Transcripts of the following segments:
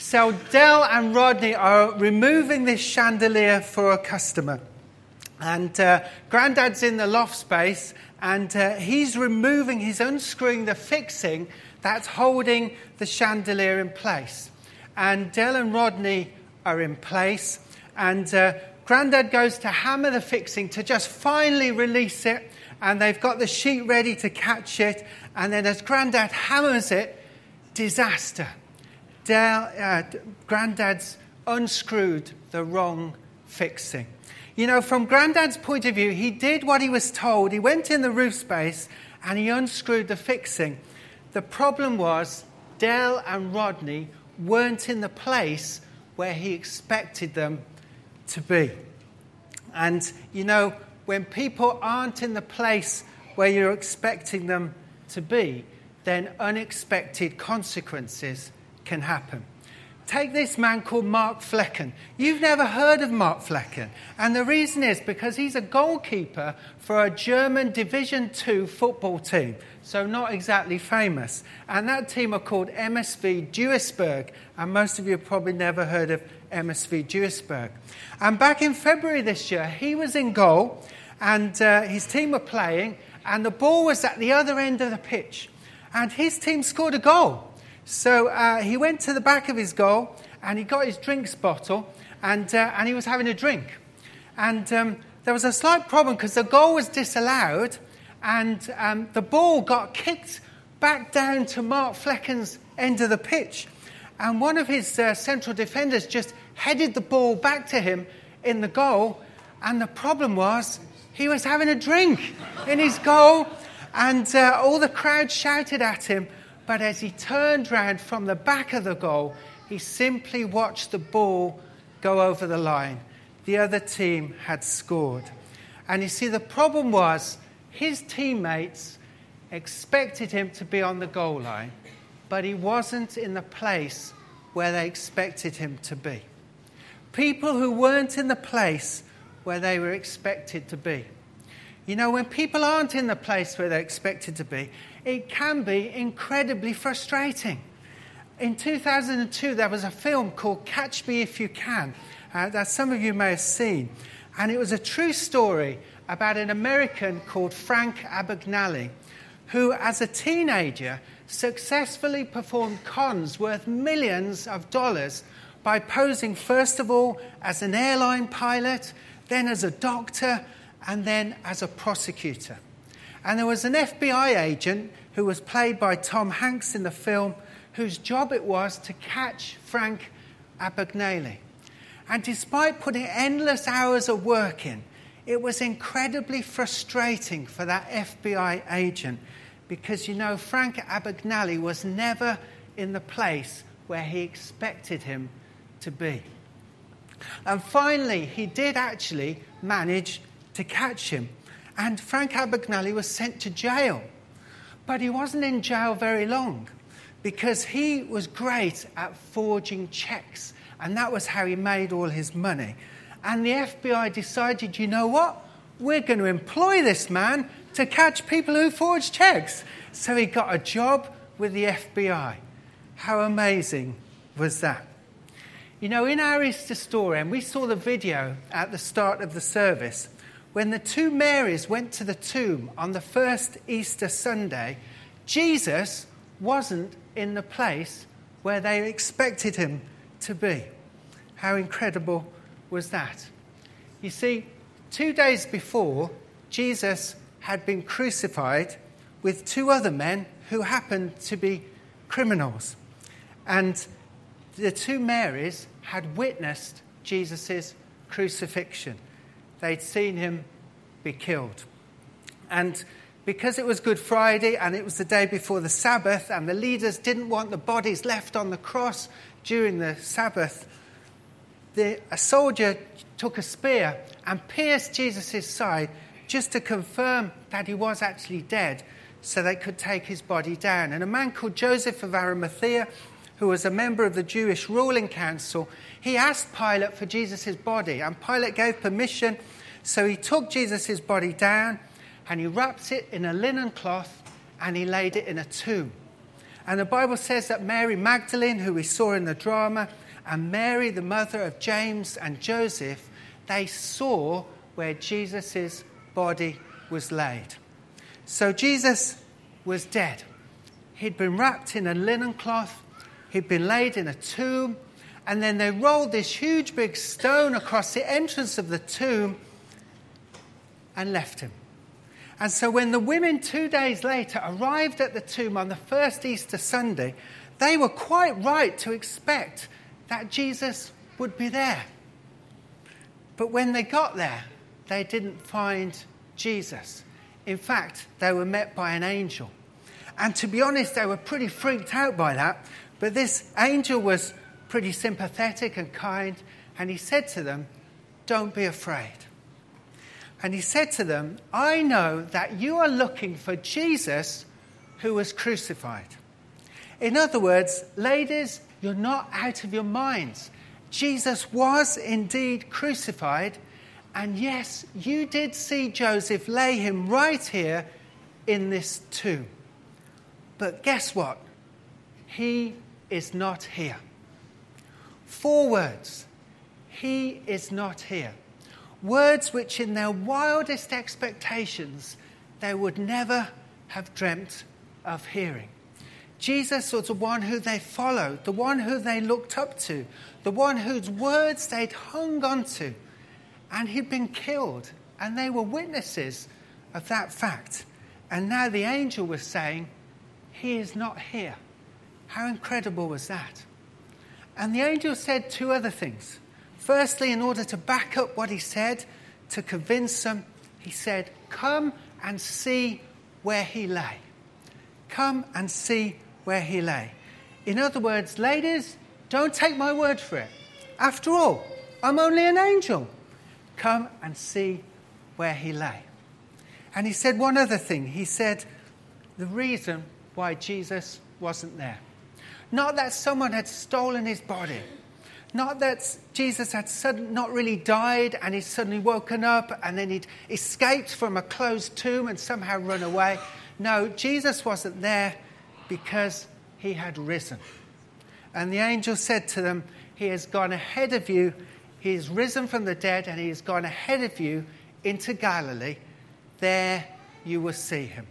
So Del and Rodney are removing this chandelier for a customer. And uh, Grandad's in the loft space, and uh, he's removing, he's unscrewing the fixing that's holding the chandelier in place. And Del and Rodney are in place, and uh, Grandad goes to hammer the fixing to just finally release it, and they've got the sheet ready to catch it. And then as Grandad hammers it, disaster. Uh, Grandad's unscrewed the wrong fixing. You know, from Grandad's point of view, he did what he was told. He went in the roof space and he unscrewed the fixing. The problem was Del and Rodney weren't in the place where he expected them to be. And, you know, when people aren't in the place where you're expecting them to be, then unexpected consequences can happen. Take this man called Mark Flekken. You've never heard of Mark Flekken. And the reason is because he's a goalkeeper for a German Division II football team. So, not exactly famous. And that team are called MSV Duisburg. And most of you have probably never heard of MSV Duisburg. And back in February this year, he was in goal and uh, his team were playing. And the ball was at the other end of the pitch. And his team scored a goal. So uh, he went to the back of his goal and he got his drinks bottle and, uh, and he was having a drink. And um, there was a slight problem because the goal was disallowed and um, the ball got kicked back down to Mark Flekken's end of the pitch. And one of his uh, central defenders just headed the ball back to him in the goal. And the problem was he was having a drink in his goal. And uh, all the crowd shouted at him. But as he turned round from the back of the goal, he simply watched the ball go over the line. The other team had scored. And you see, the problem was his teammates expected him to be on the goal line, but he wasn't in the place where they expected him to be. People who weren't in the place where they were expected to be. You know, when people aren't in the place where they're expected to be, it can be incredibly frustrating. In 2002, there was a film called Catch Me If You Can uh, that some of you may have seen. And it was a true story about an American called Frank Abagnale, who, as a teenager, successfully performed cons worth millions of dollars by posing, first of all, as an airline pilot, then as a doctor, and then as a prosecutor. And there was an FBI agent who was played by Tom Hanks in the film, whose job it was to catch Frank Abagnale. And despite putting endless hours of work in, it was incredibly frustrating for that FBI agent because, you know, Frank Abagnale was never in the place where he expected him to be. And finally, he did actually manage to catch him. And Frank Abagnale was sent to jail. But he wasn't in jail very long because he was great at forging checks. And that was how he made all his money. And the FBI decided, you know what? We're going to employ this man to catch people who forge checks. So he got a job with the FBI. How amazing was that? You know, in our Easter story, and we saw the video at the start of the service, when the two Marys went to the tomb on the first Easter Sunday, Jesus wasn't in the place where they expected him to be. How incredible was that? You see, two days before, Jesus had been crucified with two other men who happened to be criminals. And the two Marys had witnessed Jesus' crucifixion. They'd seen him be killed. And because it was Good Friday and it was the day before the Sabbath, and the leaders didn't want the bodies left on the cross during the Sabbath, the, a soldier took a spear and pierced Jesus' side just to confirm that he was actually dead so they could take his body down. And a man called Joseph of Arimathea, who was a member of the Jewish ruling council, he asked Pilate for Jesus' body, and Pilate gave permission. So he took Jesus' body down and he wrapped it in a linen cloth and he laid it in a tomb. And the Bible says that Mary Magdalene, who we saw in the drama, and Mary, the mother of James and Joseph, they saw where Jesus' body was laid. So Jesus was dead. He'd been wrapped in a linen cloth, he'd been laid in a tomb, and then they rolled this huge big stone across the entrance of the tomb and left him. And so when the women two days later arrived at the tomb on the first Easter Sunday, they were quite right to expect that Jesus would be there. But when they got there, they didn't find Jesus. In fact, they were met by an angel. And to be honest, they were pretty freaked out by that. But this angel was pretty sympathetic and kind, and he said to them, Don't be afraid. And he said to them, I know that you are looking for Jesus who was crucified. In other words, ladies, you're not out of your minds. Jesus was indeed crucified, and yes, you did see Joseph lay him right here in this tomb. But guess what? He is not here. Four words. He is not here. Words which, in their wildest expectations, they would never have dreamt of hearing. Jesus was the one who they followed, the one who they looked up to, the one whose words they'd hung onto. And he'd been killed, and they were witnesses of that fact. And now the angel was saying, He is not here. How incredible was that? And the angel said two other things. Firstly, in order to back up what he said, to convince them, he said, Come and see where he lay. Come and see where he lay. In other words, ladies, don't take my word for it. After all, I'm only an angel. Come and see where he lay. And he said one other thing. He said the reason why Jesus wasn't there. Not that someone had stolen his body not that Jesus had sudden, not really died and he's suddenly woken up and then he'd escaped from a closed tomb and somehow run away. No, Jesus wasn't there because he had risen. And the angel said to them, He has gone ahead of you. He has risen from the dead and he has gone ahead of you into Galilee. There you will see him.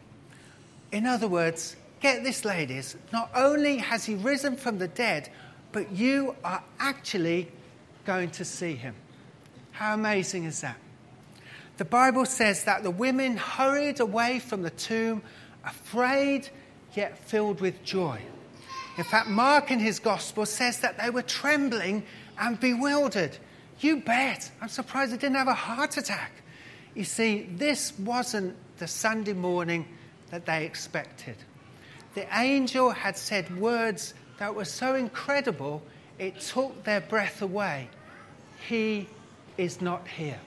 In other words, get this, ladies, not only has he risen from the dead, but you are actually going to see him. How amazing is that? The Bible says that the women hurried away from the tomb, afraid yet filled with joy. In fact, Mark in his gospel says that they were trembling and bewildered. You bet. I'm surprised they didn't have a heart attack. You see, this wasn't the Sunday morning that they expected. The angel had said words that were so incredible, it took their breath away. He is not here.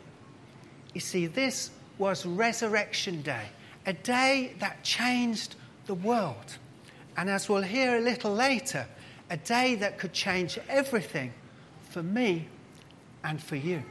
You see, this was Resurrection Day, a day that changed the world. And as we'll hear a little later, a day that could change everything for me and for you.